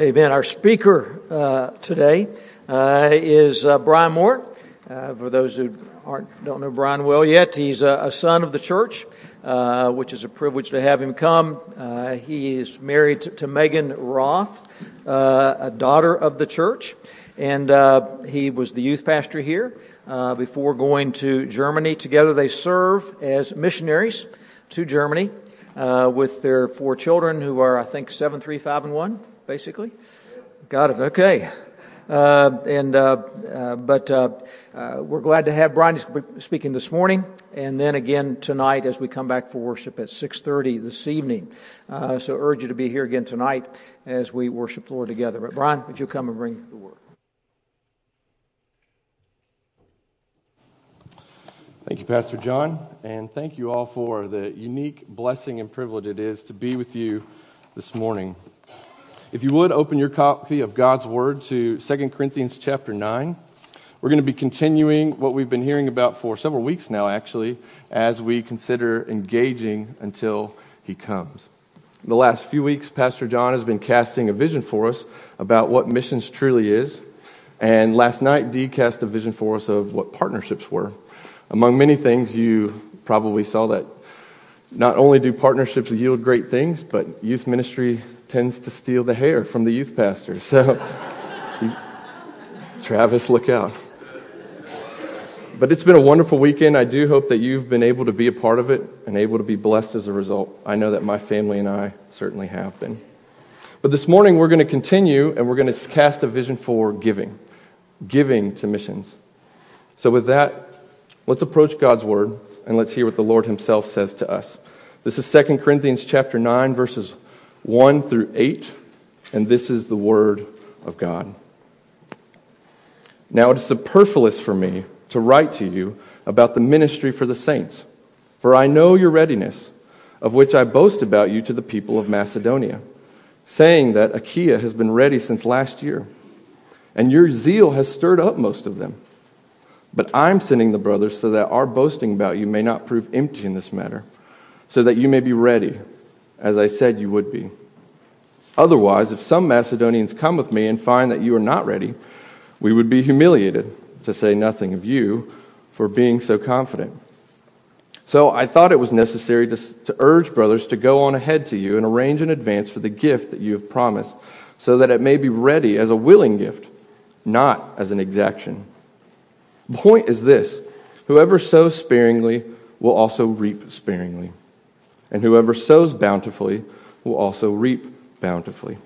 Amen. Our speaker uh, today uh, is uh, Brian Moore. Uh, for those who aren't, don't know Brian well yet, he's a, a son of the church, uh, which is a privilege to have him come. Uh, he is married to, to Megan Roth, a daughter of the church, and he was the youth pastor here before going to Germany. Together, they serve as missionaries to Germany. with their four children, who are, I think, seven, three, five, and one basically? Got it. Okay. Uh, and uh, uh, but uh, uh, we're glad to have Brian speaking this morning, and then again tonight as we come back for worship at 6:30 this evening. Uh, so urge you to be here again tonight as we worship the Lord together. But Brian, if you'll come and bring the word. Thank you, Pastor John, and thank you all for the unique blessing and privilege it is to be with you this morning. If you would, open your copy of God's Word to 2 Corinthians chapter 9. We're going to be continuing what we've been hearing about for several weeks now, actually, as we consider engaging until He comes. The last few weeks, Pastor John has been casting a vision for us about what missions truly is. And last night, Dee cast a vision for us of what partnerships were. Among many things, you probably saw that not only do partnerships yield great things, but youth ministry tends to steal the hair from the youth pastor. So, Travis, look out. But it's been a wonderful weekend. I do hope that you've been able to be a part of it and able to be blessed as a result. I know that my family and I certainly have been. But this morning we're going to continue and we're going to cast a vision for giving, giving to missions. So, with that, let's approach God's word and let's hear what the Lord Himself says to us. This is 2 Corinthians chapter 9, verses 1 through 8, and this is the Word of God. Now it is superfluous for me to write to you about the ministry for the saints, for I know your readiness, of which I boast about you to the people of Macedonia, saying that Achaia has been ready since last year, and your zeal has stirred up most of them. But I'm sending the brothers so that our boasting about you may not prove empty in this matter, so that you may be ready as I said you would be. Otherwise, if some Macedonians come with me and find that you are not ready, we would be humiliated, to say nothing of you, for being so confident. So I thought it was necessary to, to, urge brothers to go on ahead to you and arrange in advance for the gift that you have promised, so that it may be ready as a willing gift, not as an exaction. The point is this whoever sows sparingly will also reap sparingly and whoever sows bountifully will also reap bountifully.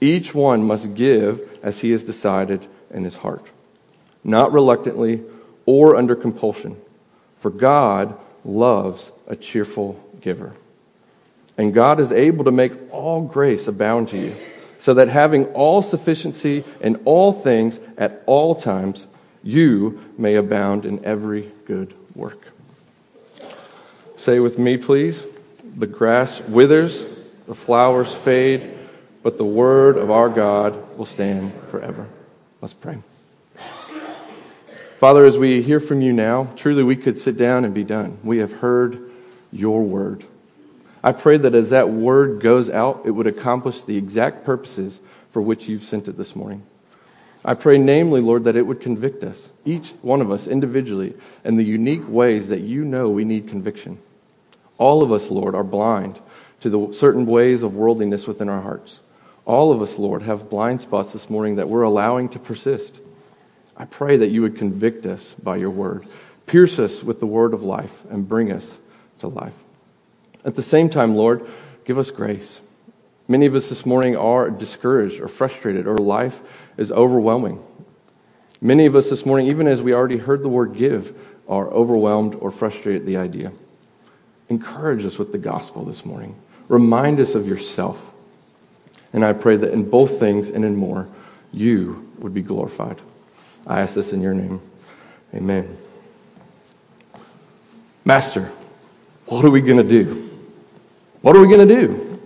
Each one must give as he has decided in his heart, not reluctantly or under compulsion, for God loves a cheerful giver. And God is able to make all grace abound to you, so that having all sufficiency in all things at all times, you may abound in every good work. Say with me, please. The grass withers, the flowers fade, but the word of our God will stand forever. Let's pray. Father, as we hear from you now, truly we could sit down and be done. We have heard your word. I pray that as that word goes out, it would accomplish the exact purposes for which you've sent it this morning. I pray, namely, Lord, that it would convict us, each one of us individually, in the unique ways that you know we need conviction. All of us, Lord, are blind to the certain ways of worldliness within our hearts. All of us, Lord, have blind spots this morning that we're allowing to persist. I pray that you would convict us by your word, pierce us with the word of life, and bring us to life. At the same time, Lord, give us grace. Many of us this morning are discouraged or frustrated, or life is overwhelming. Many of us this morning, even as we already heard the word give, are overwhelmed or frustrated at the idea. Encourage us with the gospel this morning. Remind us of yourself. And I pray that in both things and in more, you would be glorified. I ask this in your name. Amen. Master, what are we going to do? What are we going to do?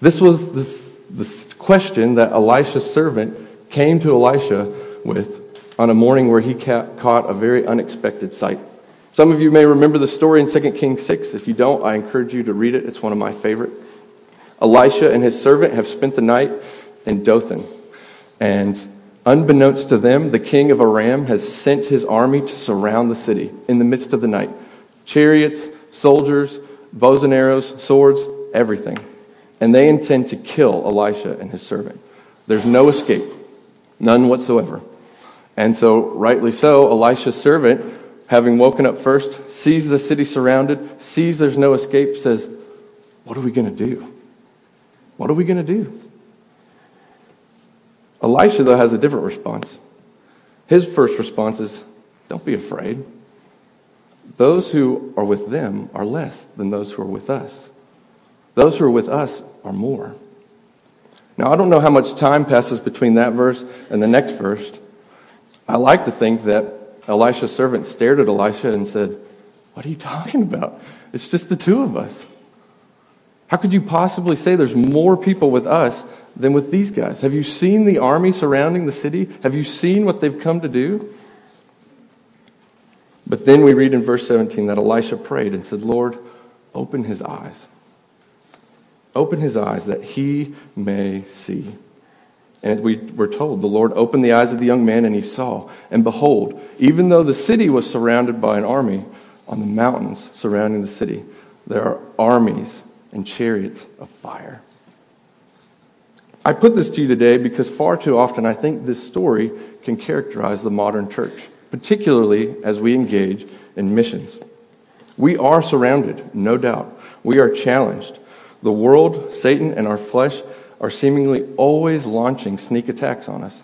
This was this, this question that Elisha's servant came to Elisha with on a morning where he caught a very unexpected sight. Some of you may remember the story in 2 Kings 6. If you don't, I encourage you to read it. It's one of my favorite. Elisha and his servant have spent the night in Dothan. And unbeknownst to them, the king of Aram has sent his army to surround the city in the midst of the night. Chariots, soldiers, bows and arrows, swords, everything. And they intend to kill Elisha and his servant. There's no escape, none whatsoever. And so, rightly so, Elisha's servant, having woken up first, sees the city surrounded, sees there's no escape, says, What are we going to do? What are we going to do? Elisha, though, has a different response. His first response is, Don't be afraid. Those who are with them are less than those who are with us. Those who are with us are more. Now, I don't know how much time passes between that verse and the next verse. I like to think that Elisha's servant stared at Elisha and said, What are you talking about? It's just the two of us. How could you possibly say there's more people with us than with these guys? Have you seen the army surrounding the city? Have you seen what they've come to do? But then we read in verse 17 that Elisha prayed and said, Lord, open his eyes. Open his eyes that he may see. And we were told, the Lord opened the eyes of the young man, and he saw. And behold, even though the city was surrounded by an army, on the mountains surrounding the city, there are armies and chariots of fire. I put this to you today because far too often I think this story can characterize the modern church, particularly as we engage in missions. We are surrounded, no doubt. We are challenged. The world, Satan, and our flesh are seemingly always launching sneak attacks on us.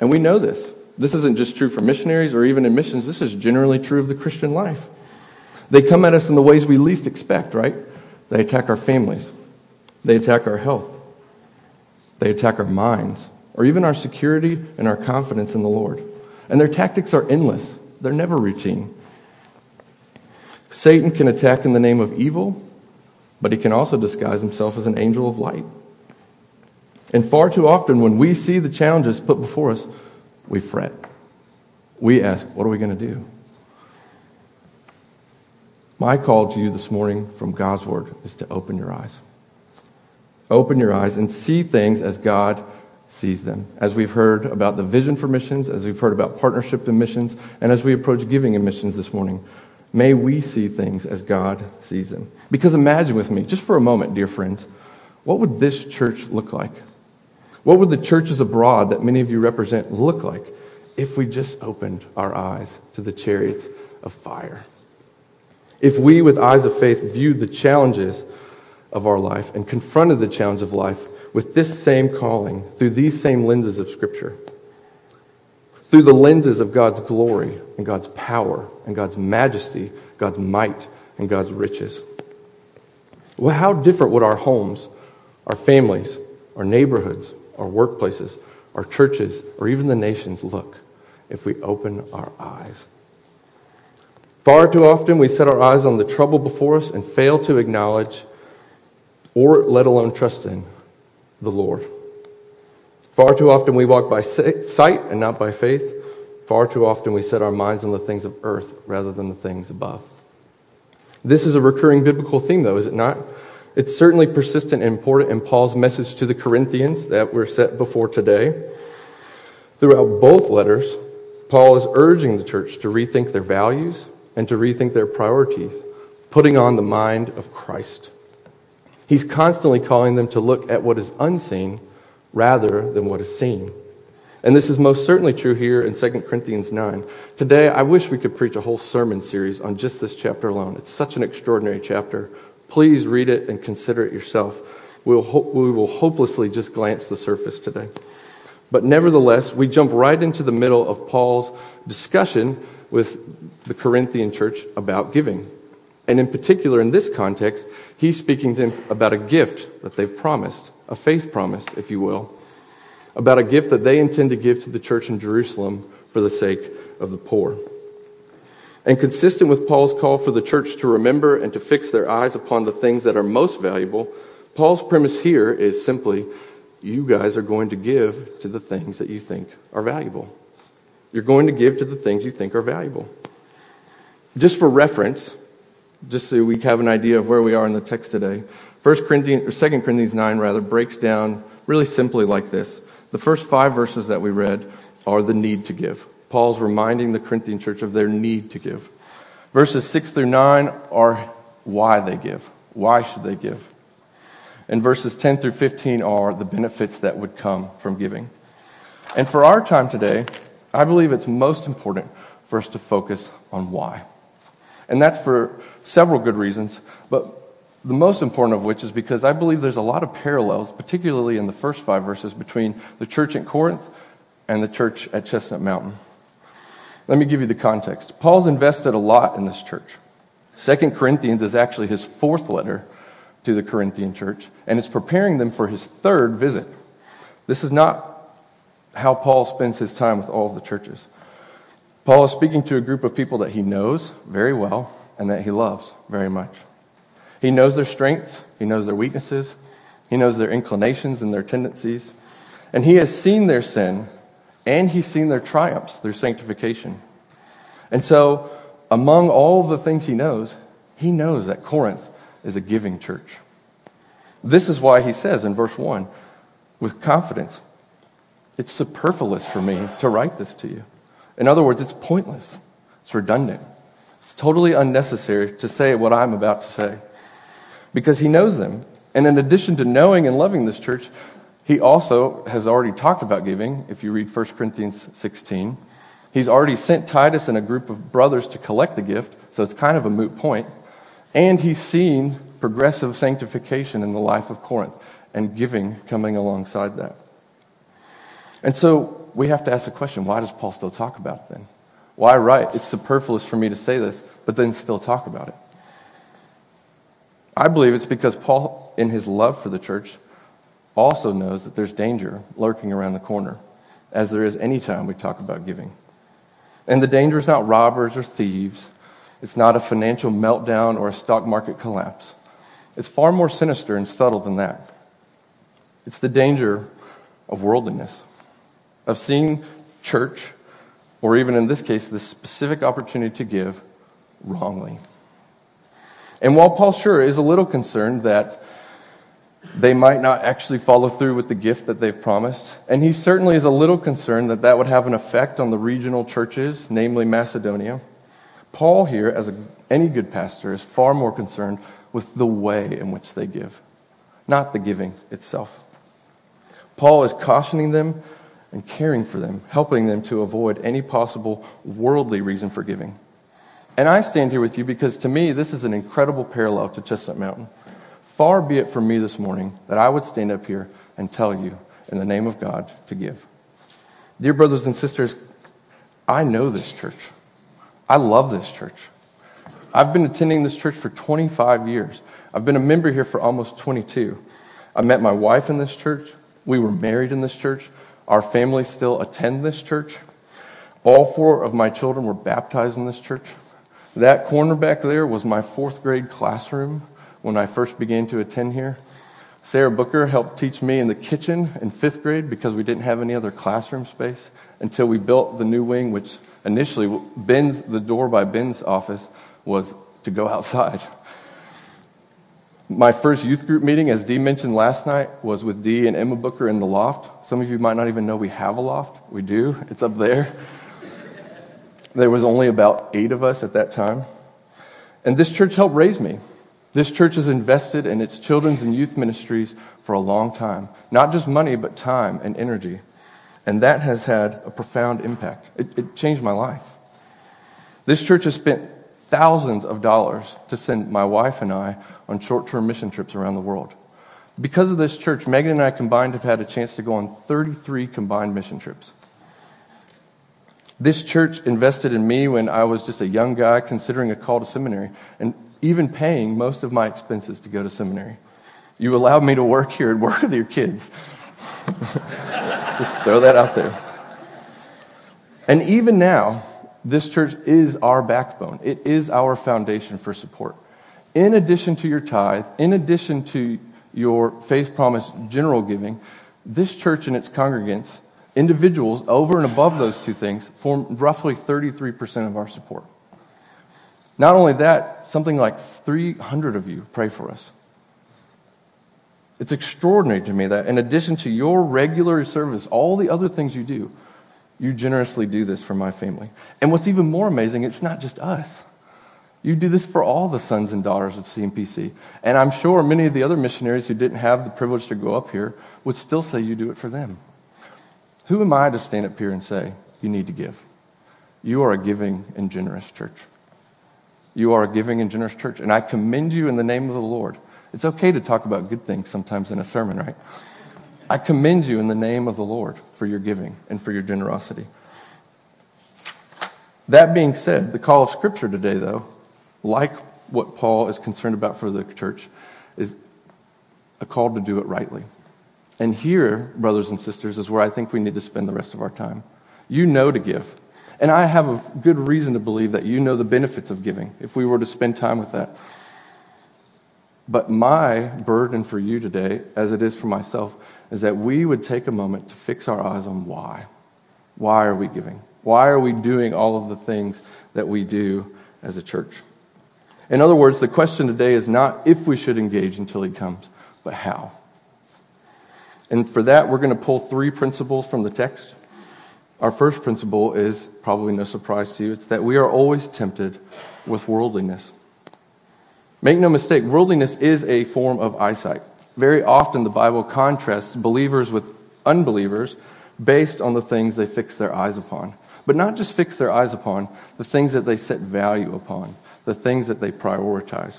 And we know this. This isn't just true for missionaries or even in missions, this is generally true of the Christian life. They come at us in the ways we least expect, right? They attack our families, they attack our health, they attack our minds, or even our security and our confidence in the Lord. And their tactics are endless, they're never routine. Satan can attack in the name of evil but he can also disguise himself as an angel of light. And far too often, when we see the challenges put before us, we fret. We ask, What are we going to do? My call to you this morning from God's Word is to open your eyes. Open your eyes and see things as God sees them. As we've heard about the vision for missions, as we've heard about partnership in missions, and as we approach giving in missions this morning, May we see things as God sees them. Because imagine with me, just for a moment, dear friends, what would this church look like? What would the churches abroad that many of you represent look like if we just opened our eyes to the chariots of fire? If we, with eyes of faith, viewed the challenges of our life and confronted the challenge of life with this same calling through these same lenses of Scripture through the lenses of God's glory and God's power and God's majesty, God's might and God's riches. Well, how different would our homes, our families, our neighborhoods, our workplaces, our churches, or even the nations look if we open our eyes? Far too often we set our eyes on the trouble before us and fail to acknowledge or let alone trust in the Lord. Far too often we walk by sight and not by faith. Far too often we set our minds on the things of earth rather than the things above. This is a recurring biblical theme, though, is it not? It's certainly persistent and important in Paul's message to the Corinthians that we're set before today. Throughout both letters, Paul is urging the church to rethink their values and to rethink their priorities, putting on the mind of Christ. He's constantly calling them to look at what is unseen rather than what is seen. And this is most certainly true here in 2 Corinthians 9. Today, I wish we could preach a whole sermon series on just this chapter alone. It's such an extraordinary chapter. Please read it and consider it yourself. We'll ho- we will hopelessly just glance the surface today. But nevertheless, we jump right into the middle of Paul's discussion with the Corinthian church about giving. And in particular, in this context, he's speaking to them about a gift that they've promised a faith promise, if you will, about a gift that they intend to give to the church in Jerusalem for the sake of the poor. And consistent with Paul's call for the church to remember and to fix their eyes upon the things that are most valuable, Paul's premise here is simply you guys are going to give to the things that you think are valuable. You're going to give to the things you think are valuable. Just for reference, just so we have an idea of where we are in the text today, 1 Corinthians, or 2 Corinthians 9 rather, breaks down really simply like this. The first five verses that we read are the need to give. Paul's reminding the Corinthian church of their need to give. Verses 6 through 9 are why they give. Why should they give? And verses 10 through 15 are the benefits that would come from giving. And for our time today, I believe it's most important for us to focus on why. And that's for several good reasons, but the most important of which is because I believe there's a lot of parallels, particularly in the first five verses, between the church at Corinth and the church at Chestnut Mountain. Let me give you the context. Paul's invested a lot in this church. Second Corinthians is actually his fourth letter to the Corinthian church, and it's preparing them for his third visit. This is not how Paul spends his time with all of the churches. Paul is speaking to a group of people that he knows very well and that he loves very much. He knows their strengths, he knows their weaknesses, he knows their inclinations and their tendencies, and he has seen their sin and he's seen their triumphs, their sanctification. And so, among all the things he knows, he knows that Corinth is a giving church. This is why he says in verse 1 with confidence, It's superfluous for me to write this to you. In other words, it's pointless, it's redundant, it's totally unnecessary to say what I'm about to say because he knows them. And in addition to knowing and loving this church, he also has already talked about giving, if you read 1 Corinthians 16. He's already sent Titus and a group of brothers to collect the gift, so it's kind of a moot point. And he's seen progressive sanctification in the life of Corinth and giving coming alongside that. And so we have to ask the question why does Paul still talk about it then? Why write? It's superfluous for me to say this, but then still talk about it. I believe it's because Paul, in his love for the church, also knows that there's danger lurking around the corner, as there is any time we talk about giving. And the danger is not robbers or thieves. It's not a financial meltdown or a stock market collapse. It's far more sinister and subtle than that. It's the danger of worldliness, of seeing church, or even in this case, the specific opportunity to give, wrongly. And while Paul sure is a little concerned that they might not actually follow through with the gift that they've promised. And he certainly is a little concerned that that would have an effect on the regional churches, namely Macedonia. Paul, here, as a, any good pastor, is far more concerned with the way in which they give, not the giving itself. Paul is cautioning them and caring for them, helping them to avoid any possible worldly reason for giving. And I stand here with you because to me, this is an incredible parallel to Chestnut Mountain. Far be it from me this morning that I would stand up here and tell you, in the name of God, to give. Dear brothers and sisters, I know this church. I love this church. I've been attending this church for 25 years. I've been a member here for almost 22. I met my wife in this church. We were married in this church. Our families still attend this church. All four of my children were baptized in this church. That corner back there was my fourth grade classroom when I first began to attend here. Sarah Booker helped teach me in the kitchen in fifth grade because we didn't have any other classroom space until we built the new wing, which initially, Ben's, the door by Ben's office was to go outside. My first youth group meeting, as Dee mentioned last night, was with Dee and Emma Booker in the loft. Some of you might not even know we have a loft. We do, it's up there. There was only about eight of us at that time. And this church helped raise me. This church has invested in its children's and youth ministries for a long time. Not just money, but time and energy. And that has had a profound impact. It, it changed my life. This church has spent thousands of dollars to send my wife and I on short term mission trips around the world. Because of this church, Megan and I combined have had a chance to go on 33 combined mission trips. This church invested in me when I was just a young guy considering a call to seminary. And even paying most of my expenses to go to seminary. You allowed me to work here and work with your kids. Just throw that out there. And even now, this church is our backbone. It is our foundation for support. In addition to your tithe, in addition to your faith promise general giving, this church and its congregants, individuals over and above those two things, form roughly 33% of our support. Not only that, something like 300 of you pray for us. It's extraordinary to me that in addition to your regular service, all the other things you do, you generously do this for my family. And what's even more amazing, it's not just us. You do this for all the sons and daughters of CMPC. And I'm sure many of the other missionaries who didn't have the privilege to go up here would still say you do it for them. Who am I to stand up here and say, you need to give? You are a giving and generous church. You are a giving and generous church. And I commend you in the name of the Lord. It's okay to talk about good things sometimes in a sermon, right? I commend you in the name of the Lord for your giving and for your generosity. That being said, the call of Scripture today, though, like what Paul is concerned about for the church, is a call to do it rightly. And here, brothers and sisters, is where I think we need to spend the rest of our time. You know to give. And I have a good reason to believe that you know the benefits of giving if we were to spend time with that. But my burden for you today, as it is for myself, is that we would take a moment to fix our eyes on why. Why are we giving? Why are we doing all of the things that we do as a church? In other words, the question today is not if we should engage until he comes, but how. And for that, we're going to pull three principles from the text. Our first principle is probably no surprise to you it's that we are always tempted with worldliness. Make no mistake, worldliness is a form of eyesight. Very often, the Bible contrasts believers with unbelievers based on the things they fix their eyes upon. But not just fix their eyes upon, the things that they set value upon, the things that they prioritize.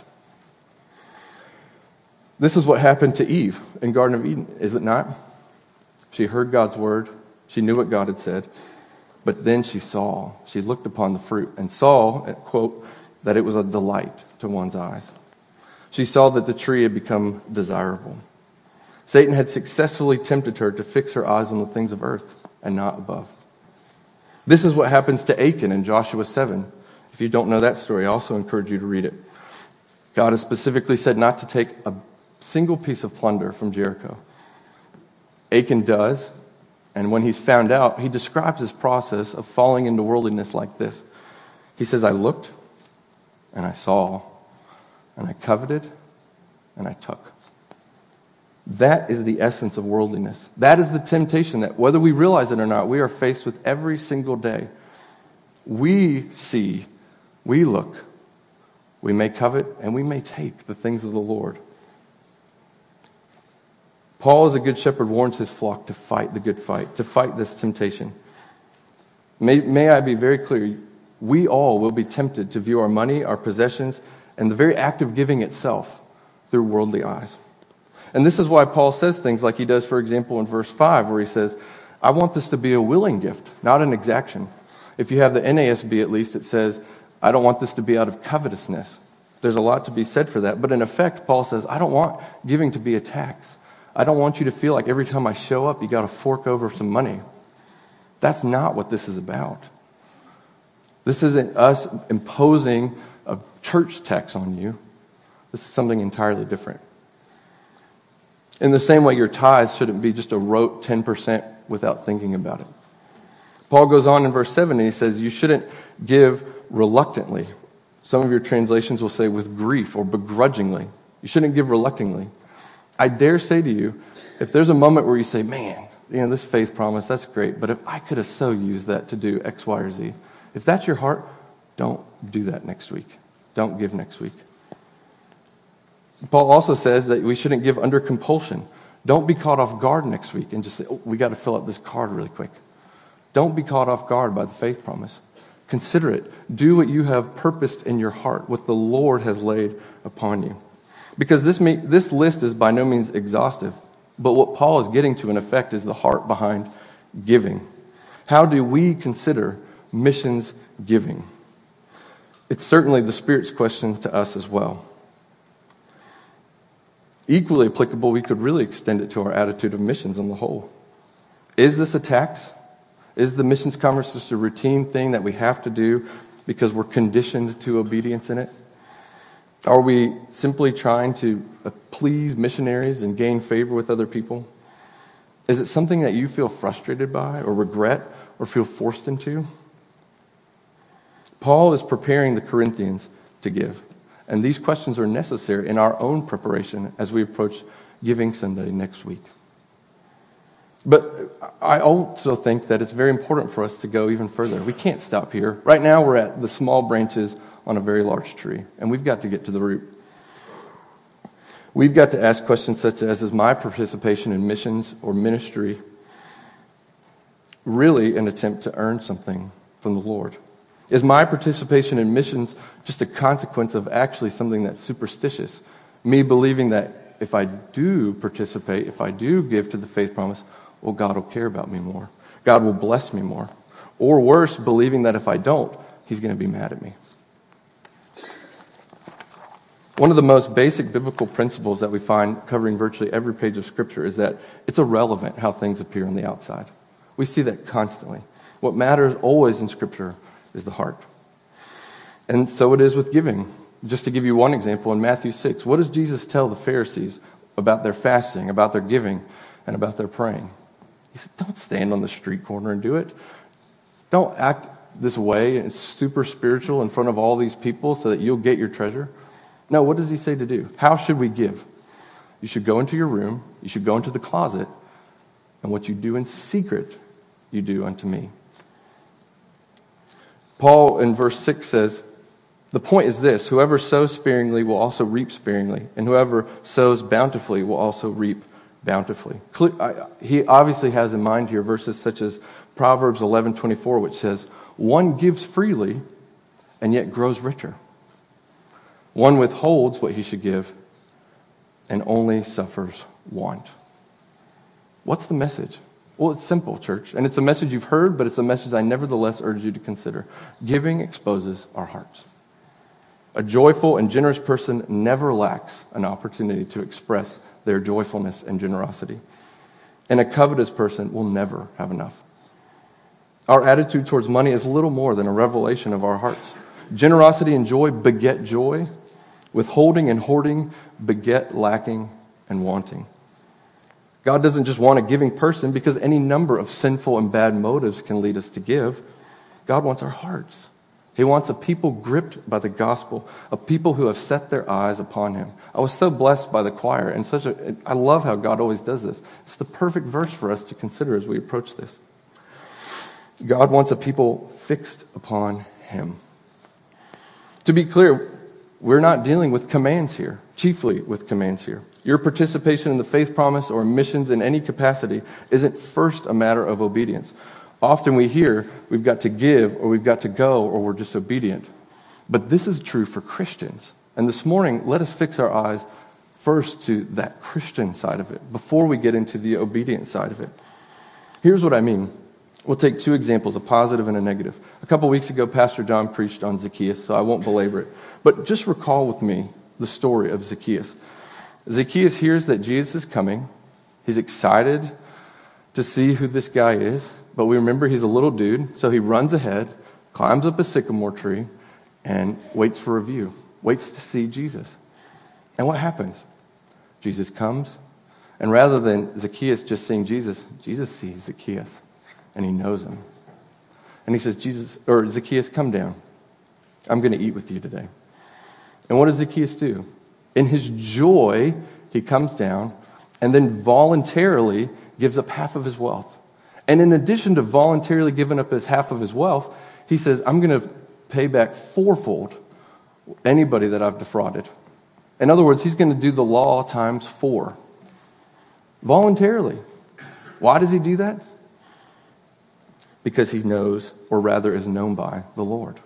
This is what happened to Eve in Garden of Eden, is it not? She heard God's word, she knew what God had said, but then she saw, she looked upon the fruit and saw, uh, quote, that it was a delight to one's eyes. She saw that the tree had become desirable. Satan had successfully tempted her to fix her eyes on the things of earth and not above. This is what happens to Achan in Joshua 7. If you don't know that story, I also encourage you to read it. God has specifically said not to take a single piece of plunder from Jericho. Achan does, and when he's found out, he describes his process of falling into worldliness like this. He says, I looked and I saw and I coveted and I took. That is the essence of worldliness. That is the temptation that, whether we realize it or not, we are faced with every single day. We see, we look, we may covet, and we may take the things of the Lord. Paul, as a good shepherd, warns his flock to fight the good fight, to fight this temptation. May, may I be very clear we all will be tempted to view our money, our possessions, and the very act of giving itself through worldly eyes. And this is why Paul says things like he does, for example, in verse 5, where he says, I want this to be a willing gift, not an exaction. If you have the NASB at least, it says, I don't want this to be out of covetousness. There's a lot to be said for that. But in effect, Paul says, I don't want giving to be a tax. I don't want you to feel like every time I show up, you got to fork over some money. That's not what this is about. This isn't us imposing a church tax on you. This is something entirely different. In the same way, your tithes shouldn't be just a rote 10% without thinking about it. Paul goes on in verse 7 and he says, You shouldn't give reluctantly. Some of your translations will say with grief or begrudgingly. You shouldn't give reluctantly. I dare say to you, if there's a moment where you say, Man, you know, this faith promise, that's great, but if I could have so used that to do X, Y, or Z, if that's your heart, don't do that next week. Don't give next week. Paul also says that we shouldn't give under compulsion. Don't be caught off guard next week and just say, oh, we got to fill up this card really quick. Don't be caught off guard by the faith promise. Consider it. Do what you have purposed in your heart, what the Lord has laid upon you. Because this, this list is by no means exhaustive, but what Paul is getting to, in effect, is the heart behind giving. How do we consider missions giving? It's certainly the Spirit's question to us as well. Equally applicable, we could really extend it to our attitude of missions on the whole. Is this a tax? Is the missions conference just a routine thing that we have to do because we're conditioned to obedience in it? Are we simply trying to uh, please missionaries and gain favor with other people? Is it something that you feel frustrated by or regret or feel forced into? Paul is preparing the Corinthians to give. And these questions are necessary in our own preparation as we approach Giving Sunday next week. But I also think that it's very important for us to go even further. We can't stop here. Right now, we're at the small branches on a very large tree, and we've got to get to the root. We've got to ask questions such as Is my participation in missions or ministry really an attempt to earn something from the Lord? Is my participation in missions just a consequence of actually something that's superstitious? Me believing that if I do participate, if I do give to the faith promise, well, God will care about me more. God will bless me more. Or worse, believing that if I don't, He's going to be mad at me. One of the most basic biblical principles that we find covering virtually every page of Scripture is that it's irrelevant how things appear on the outside. We see that constantly. What matters always in Scripture is the heart. And so it is with giving. Just to give you one example, in Matthew 6, what does Jesus tell the Pharisees about their fasting, about their giving, and about their praying? He said, Don't stand on the street corner and do it. Don't act this way and super spiritual in front of all these people so that you'll get your treasure. No, what does he say to do? How should we give? You should go into your room, you should go into the closet, and what you do in secret, you do unto me. Paul in verse 6 says, The point is this whoever sows sparingly will also reap sparingly, and whoever sows bountifully will also reap bountifully. He obviously has in mind here verses such as Proverbs 11:24 which says, "One gives freely and yet grows richer. One withholds what he should give and only suffers want." What's the message? Well, it's simple, church, and it's a message you've heard, but it's a message I nevertheless urge you to consider. Giving exposes our hearts. A joyful and generous person never lacks an opportunity to express their joyfulness and generosity. And a covetous person will never have enough. Our attitude towards money is little more than a revelation of our hearts. Generosity and joy beget joy. Withholding and hoarding beget lacking and wanting. God doesn't just want a giving person because any number of sinful and bad motives can lead us to give. God wants our hearts. He wants a people gripped by the gospel, a people who have set their eyes upon him. I was so blessed by the choir, and such a, I love how God always does this. It's the perfect verse for us to consider as we approach this. God wants a people fixed upon him. To be clear, we're not dealing with commands here, chiefly with commands here. Your participation in the faith promise or missions in any capacity isn't first a matter of obedience. Often we hear we've got to give or we've got to go or we're disobedient. But this is true for Christians. And this morning, let us fix our eyes first to that Christian side of it before we get into the obedient side of it. Here's what I mean. We'll take two examples, a positive and a negative. A couple weeks ago, Pastor John preached on Zacchaeus, so I won't belabor it. But just recall with me the story of Zacchaeus. Zacchaeus hears that Jesus is coming. He's excited to see who this guy is. But we remember he's a little dude, so he runs ahead, climbs up a sycamore tree, and waits for a view, waits to see Jesus. And what happens? Jesus comes, and rather than Zacchaeus just seeing Jesus, Jesus sees Zacchaeus, and he knows him. And he says, Jesus, or Zacchaeus, come down. I'm going to eat with you today. And what does Zacchaeus do? In his joy, he comes down and then voluntarily gives up half of his wealth. And in addition to voluntarily giving up his half of his wealth, he says, I'm going to pay back fourfold anybody that I've defrauded. In other words, he's going to do the law times four voluntarily. Why does he do that? Because he knows, or rather is known by, the Lord.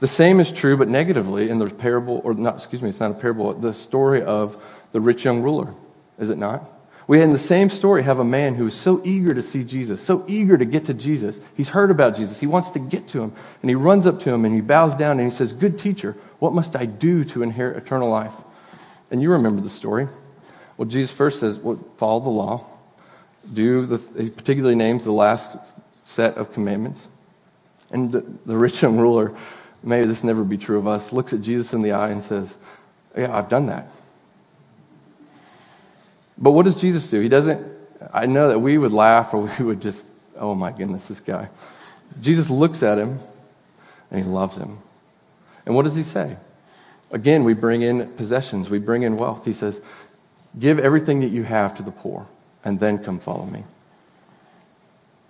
The same is true, but negatively, in the parable, or not, excuse me, it's not a parable, the story of the rich young ruler, is it not? We in the same story have a man who is so eager to see Jesus, so eager to get to Jesus. He's heard about Jesus. He wants to get to him. And he runs up to him and he bows down and he says, Good teacher, what must I do to inherit eternal life? And you remember the story. Well, Jesus first says, well, Follow the law. Do the, he particularly names the last set of commandments. And the, the rich young ruler, may this never be true of us, looks at Jesus in the eye and says, Yeah, I've done that. But what does Jesus do? He doesn't, I know that we would laugh or we would just, oh my goodness, this guy. Jesus looks at him and he loves him. And what does he say? Again, we bring in possessions, we bring in wealth. He says, Give everything that you have to the poor, and then come follow me.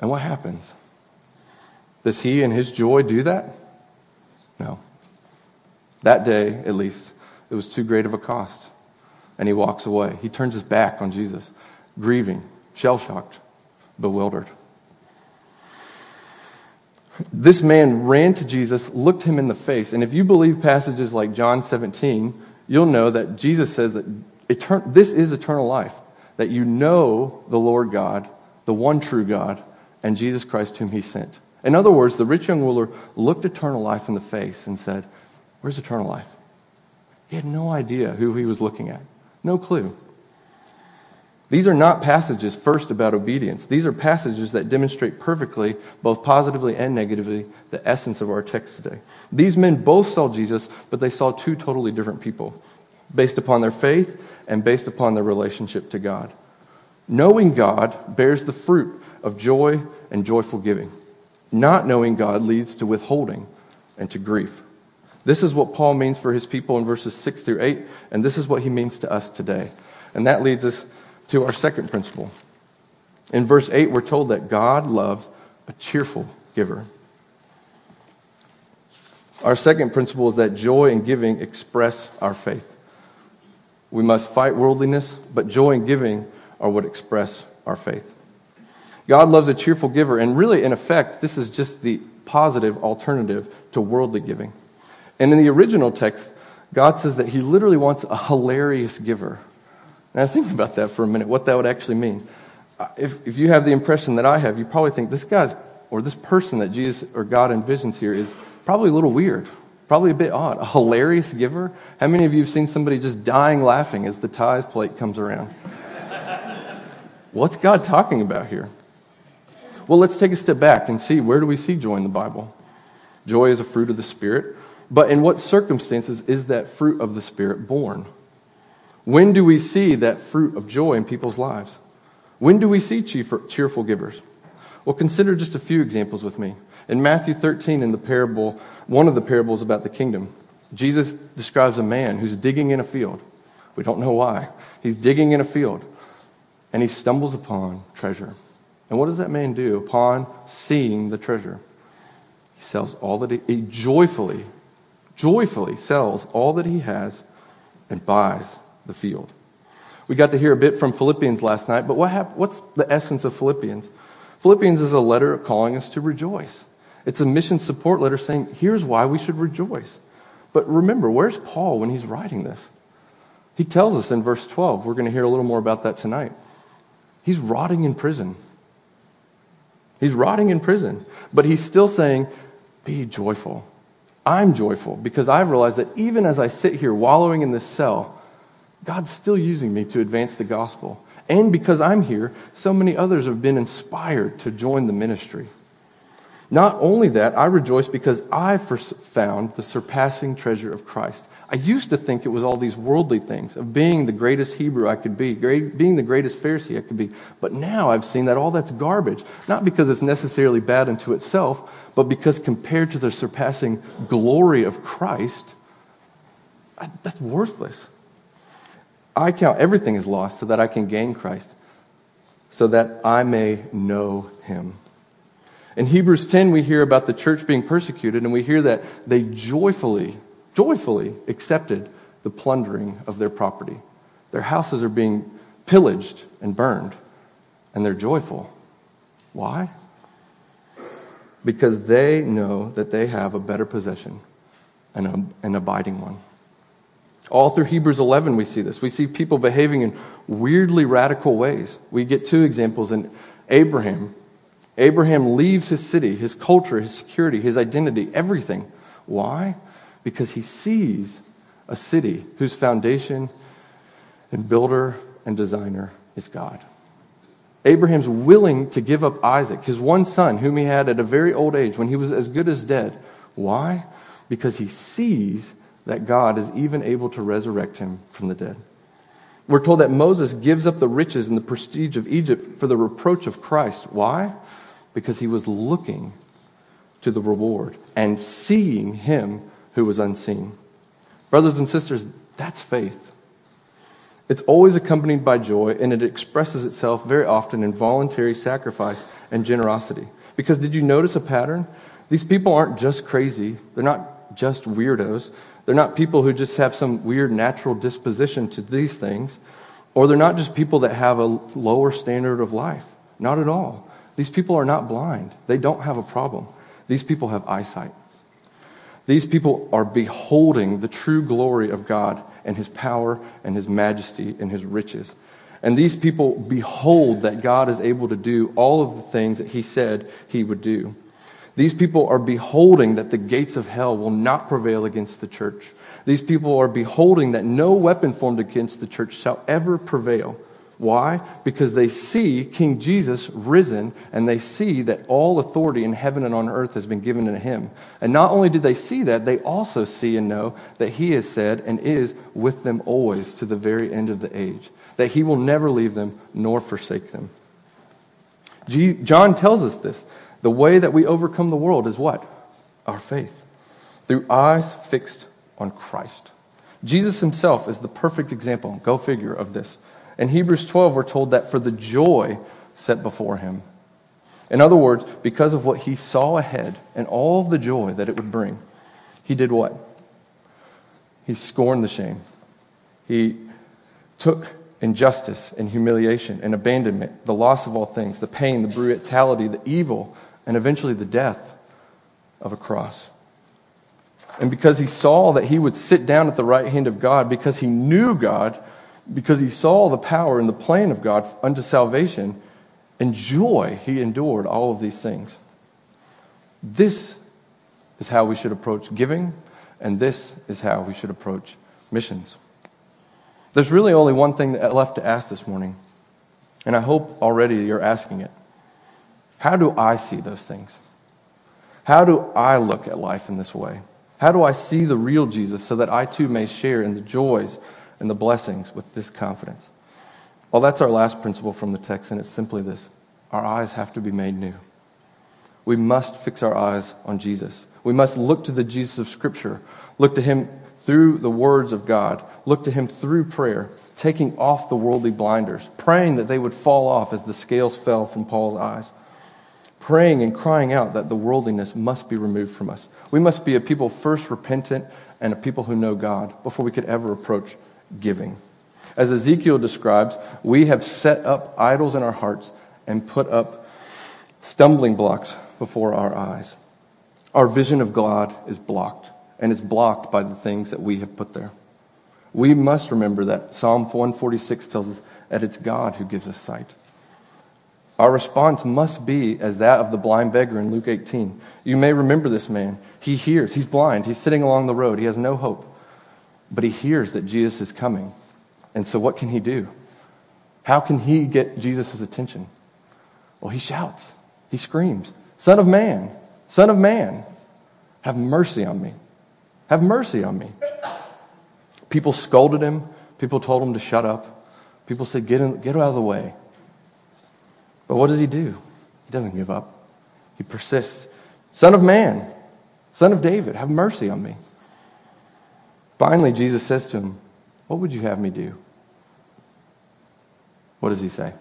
And what happens? Does he in his joy do that? No. That day, at least, it was too great of a cost. And he walks away. He turns his back on Jesus, grieving, shell shocked, bewildered. This man ran to Jesus, looked him in the face. And if you believe passages like John 17, you'll know that Jesus says that etern- this is eternal life, that you know the Lord God, the one true God, and Jesus Christ whom he sent. In other words, the rich young ruler looked eternal life in the face and said, Where's eternal life? He had no idea who he was looking at, no clue. These are not passages first about obedience. These are passages that demonstrate perfectly, both positively and negatively, the essence of our text today. These men both saw Jesus, but they saw two totally different people, based upon their faith and based upon their relationship to God. Knowing God bears the fruit of joy and joyful giving. Not knowing God leads to withholding and to grief. This is what Paul means for his people in verses 6 through 8, and this is what he means to us today. And that leads us to our second principle. In verse 8, we're told that God loves a cheerful giver. Our second principle is that joy and giving express our faith. We must fight worldliness, but joy and giving are what express our faith. God loves a cheerful giver, and really, in effect, this is just the positive alternative to worldly giving. And in the original text, God says that He literally wants a hilarious giver. Now, think about that for a minute, what that would actually mean. Uh, if, if you have the impression that I have, you probably think this guy's, or this person that Jesus or God envisions here is probably a little weird, probably a bit odd. A hilarious giver? How many of you have seen somebody just dying laughing as the tithe plate comes around? What's God talking about here? Well, let's take a step back and see where do we see joy in the Bible? Joy is a fruit of the Spirit, but in what circumstances is that fruit of the Spirit born? When do we see that fruit of joy in people's lives? When do we see cheerful givers? Well, consider just a few examples with me. In Matthew 13, in the parable, one of the parables about the kingdom, Jesus describes a man who's digging in a field. We don't know why. He's digging in a field and he stumbles upon treasure. And what does that man do upon seeing the treasure? He sells all that he, he joyfully, joyfully sells all that he has and buys the field. We got to hear a bit from Philippians last night, but what hap- what's the essence of Philippians? Philippians is a letter calling us to rejoice. It's a mission support letter saying, here's why we should rejoice. But remember, where's Paul when he's writing this? He tells us in verse 12, we're going to hear a little more about that tonight. He's rotting in prison. He's rotting in prison, but he's still saying, Be joyful. I'm joyful because I realize that even as I sit here wallowing in this cell, God's still using me to advance the gospel. And because I'm here, so many others have been inspired to join the ministry. Not only that, I rejoice because I've found the surpassing treasure of Christ. I used to think it was all these worldly things of being the greatest Hebrew I could be, being the greatest Pharisee I could be. But now I've seen that all that's garbage. Not because it's necessarily bad unto itself, but because compared to the surpassing glory of Christ, that's worthless. I count everything as lost so that I can gain Christ, so that I may know him. In Hebrews 10, we hear about the church being persecuted, and we hear that they joyfully, joyfully accepted the plundering of their property. Their houses are being pillaged and burned, and they're joyful. Why? Because they know that they have a better possession, an, an abiding one. All through Hebrews 11, we see this. We see people behaving in weirdly radical ways. We get two examples in Abraham. Abraham leaves his city, his culture, his security, his identity, everything. Why? Because he sees a city whose foundation and builder and designer is God. Abraham's willing to give up Isaac, his one son, whom he had at a very old age when he was as good as dead. Why? Because he sees that God is even able to resurrect him from the dead. We're told that Moses gives up the riches and the prestige of Egypt for the reproach of Christ. Why? Because he was looking to the reward and seeing him who was unseen. Brothers and sisters, that's faith. It's always accompanied by joy, and it expresses itself very often in voluntary sacrifice and generosity. Because did you notice a pattern? These people aren't just crazy, they're not just weirdos. They're not people who just have some weird natural disposition to these things, or they're not just people that have a lower standard of life. Not at all. These people are not blind, they don't have a problem. These people have eyesight. These people are beholding the true glory of God and his power and his majesty and his riches. And these people behold that God is able to do all of the things that he said he would do. These people are beholding that the gates of hell will not prevail against the church. These people are beholding that no weapon formed against the church shall ever prevail. Why? Because they see King Jesus risen and they see that all authority in heaven and on earth has been given to him. And not only did they see that, they also see and know that he has said and is with them always to the very end of the age, that he will never leave them nor forsake them. John tells us this the way that we overcome the world is what? Our faith. Through eyes fixed on Christ. Jesus himself is the perfect example, go figure, of this. In Hebrews 12, we're told that for the joy set before him. In other words, because of what he saw ahead and all the joy that it would bring, he did what? He scorned the shame. He took injustice and humiliation and abandonment, the loss of all things, the pain, the brutality, the evil and eventually the death of a cross. And because he saw that he would sit down at the right hand of God, because he knew God, because he saw the power and the plan of God unto salvation, and joy, he endured all of these things. This is how we should approach giving, and this is how we should approach missions. There's really only one thing left to ask this morning, and I hope already you're asking it. How do I see those things? How do I look at life in this way? How do I see the real Jesus so that I too may share in the joys and the blessings with this confidence? Well, that's our last principle from the text, and it's simply this our eyes have to be made new. We must fix our eyes on Jesus. We must look to the Jesus of Scripture, look to him through the words of God, look to him through prayer, taking off the worldly blinders, praying that they would fall off as the scales fell from Paul's eyes praying and crying out that the worldliness must be removed from us. We must be a people first repentant and a people who know God before we could ever approach giving. As Ezekiel describes, we have set up idols in our hearts and put up stumbling blocks before our eyes. Our vision of God is blocked, and it's blocked by the things that we have put there. We must remember that Psalm 146 tells us that it's God who gives us sight. Our response must be as that of the blind beggar in Luke 18. You may remember this man. He hears, he's blind, he's sitting along the road, he has no hope. But he hears that Jesus is coming. And so, what can he do? How can he get Jesus' attention? Well, he shouts, he screams, Son of man, Son of man, have mercy on me. Have mercy on me. People scolded him, people told him to shut up, people said, Get, in, get out of the way. But what does he do? He doesn't give up. He persists. Son of man, son of David, have mercy on me. Finally, Jesus says to him, What would you have me do? What does he say?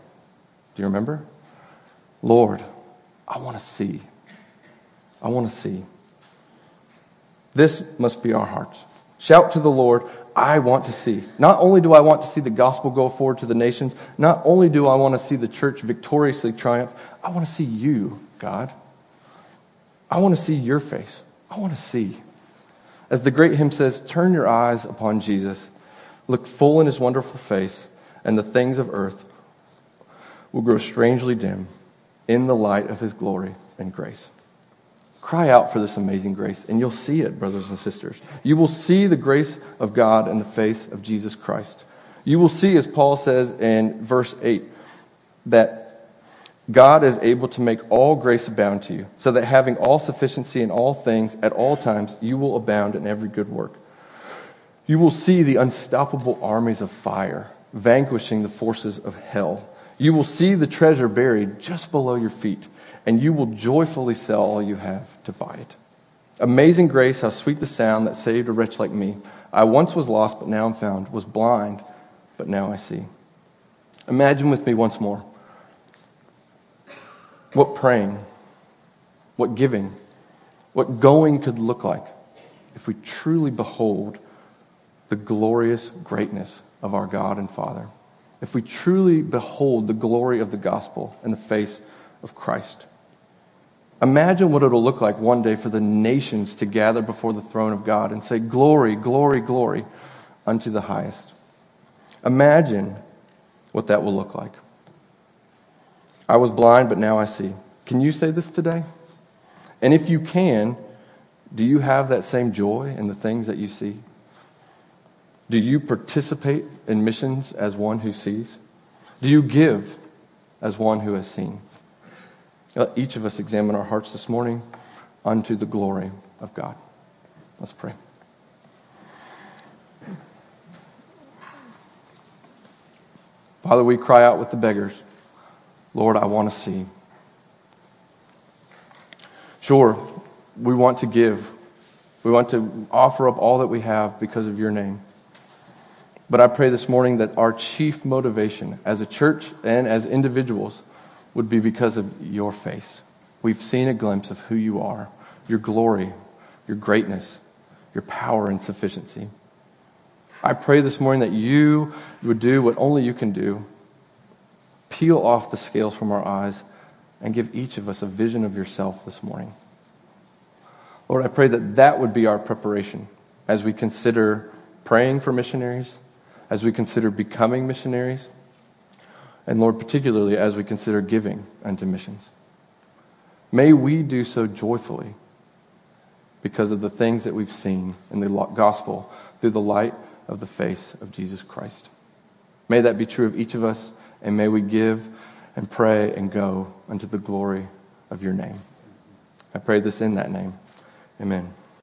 Do you remember? Lord, I want to see. I want to see. This must be our hearts. Shout to the Lord, I want to see. Not only do I want to see the gospel go forward to the nations, not only do I want to see the church victoriously triumph, I want to see you, God. I want to see your face. I want to see. As the great hymn says, turn your eyes upon Jesus, look full in his wonderful face, and the things of earth will grow strangely dim in the light of his glory and grace. Cry out for this amazing grace, and you'll see it, brothers and sisters. You will see the grace of God in the face of Jesus Christ. You will see, as Paul says in verse 8, that God is able to make all grace abound to you, so that having all sufficiency in all things at all times, you will abound in every good work. You will see the unstoppable armies of fire vanquishing the forces of hell. You will see the treasure buried just below your feet and you will joyfully sell all you have to buy it. Amazing grace, how sweet the sound that saved a wretch like me. I once was lost, but now I'm found, was blind, but now I see. Imagine with me once more what praying, what giving, what going could look like if we truly behold the glorious greatness of our God and Father, if we truly behold the glory of the gospel in the face of Christ. Imagine what it'll look like one day for the nations to gather before the throne of God and say, Glory, glory, glory unto the highest. Imagine what that will look like. I was blind, but now I see. Can you say this today? And if you can, do you have that same joy in the things that you see? Do you participate in missions as one who sees? Do you give as one who has seen? Let each of us examine our hearts this morning unto the glory of God. Let's pray. Father, we cry out with the beggars Lord, I want to see. Sure, we want to give. We want to offer up all that we have because of your name. But I pray this morning that our chief motivation as a church and as individuals would be because of your face. We've seen a glimpse of who you are, your glory, your greatness, your power and sufficiency. I pray this morning that you would do what only you can do peel off the scales from our eyes and give each of us a vision of yourself this morning. Lord, I pray that that would be our preparation as we consider praying for missionaries as we consider becoming missionaries, and Lord, particularly as we consider giving unto missions. May we do so joyfully because of the things that we've seen in the gospel through the light of the face of Jesus Christ. May that be true of each of us, and may we give and pray and go unto the glory of your name. I pray this in that name. Amen.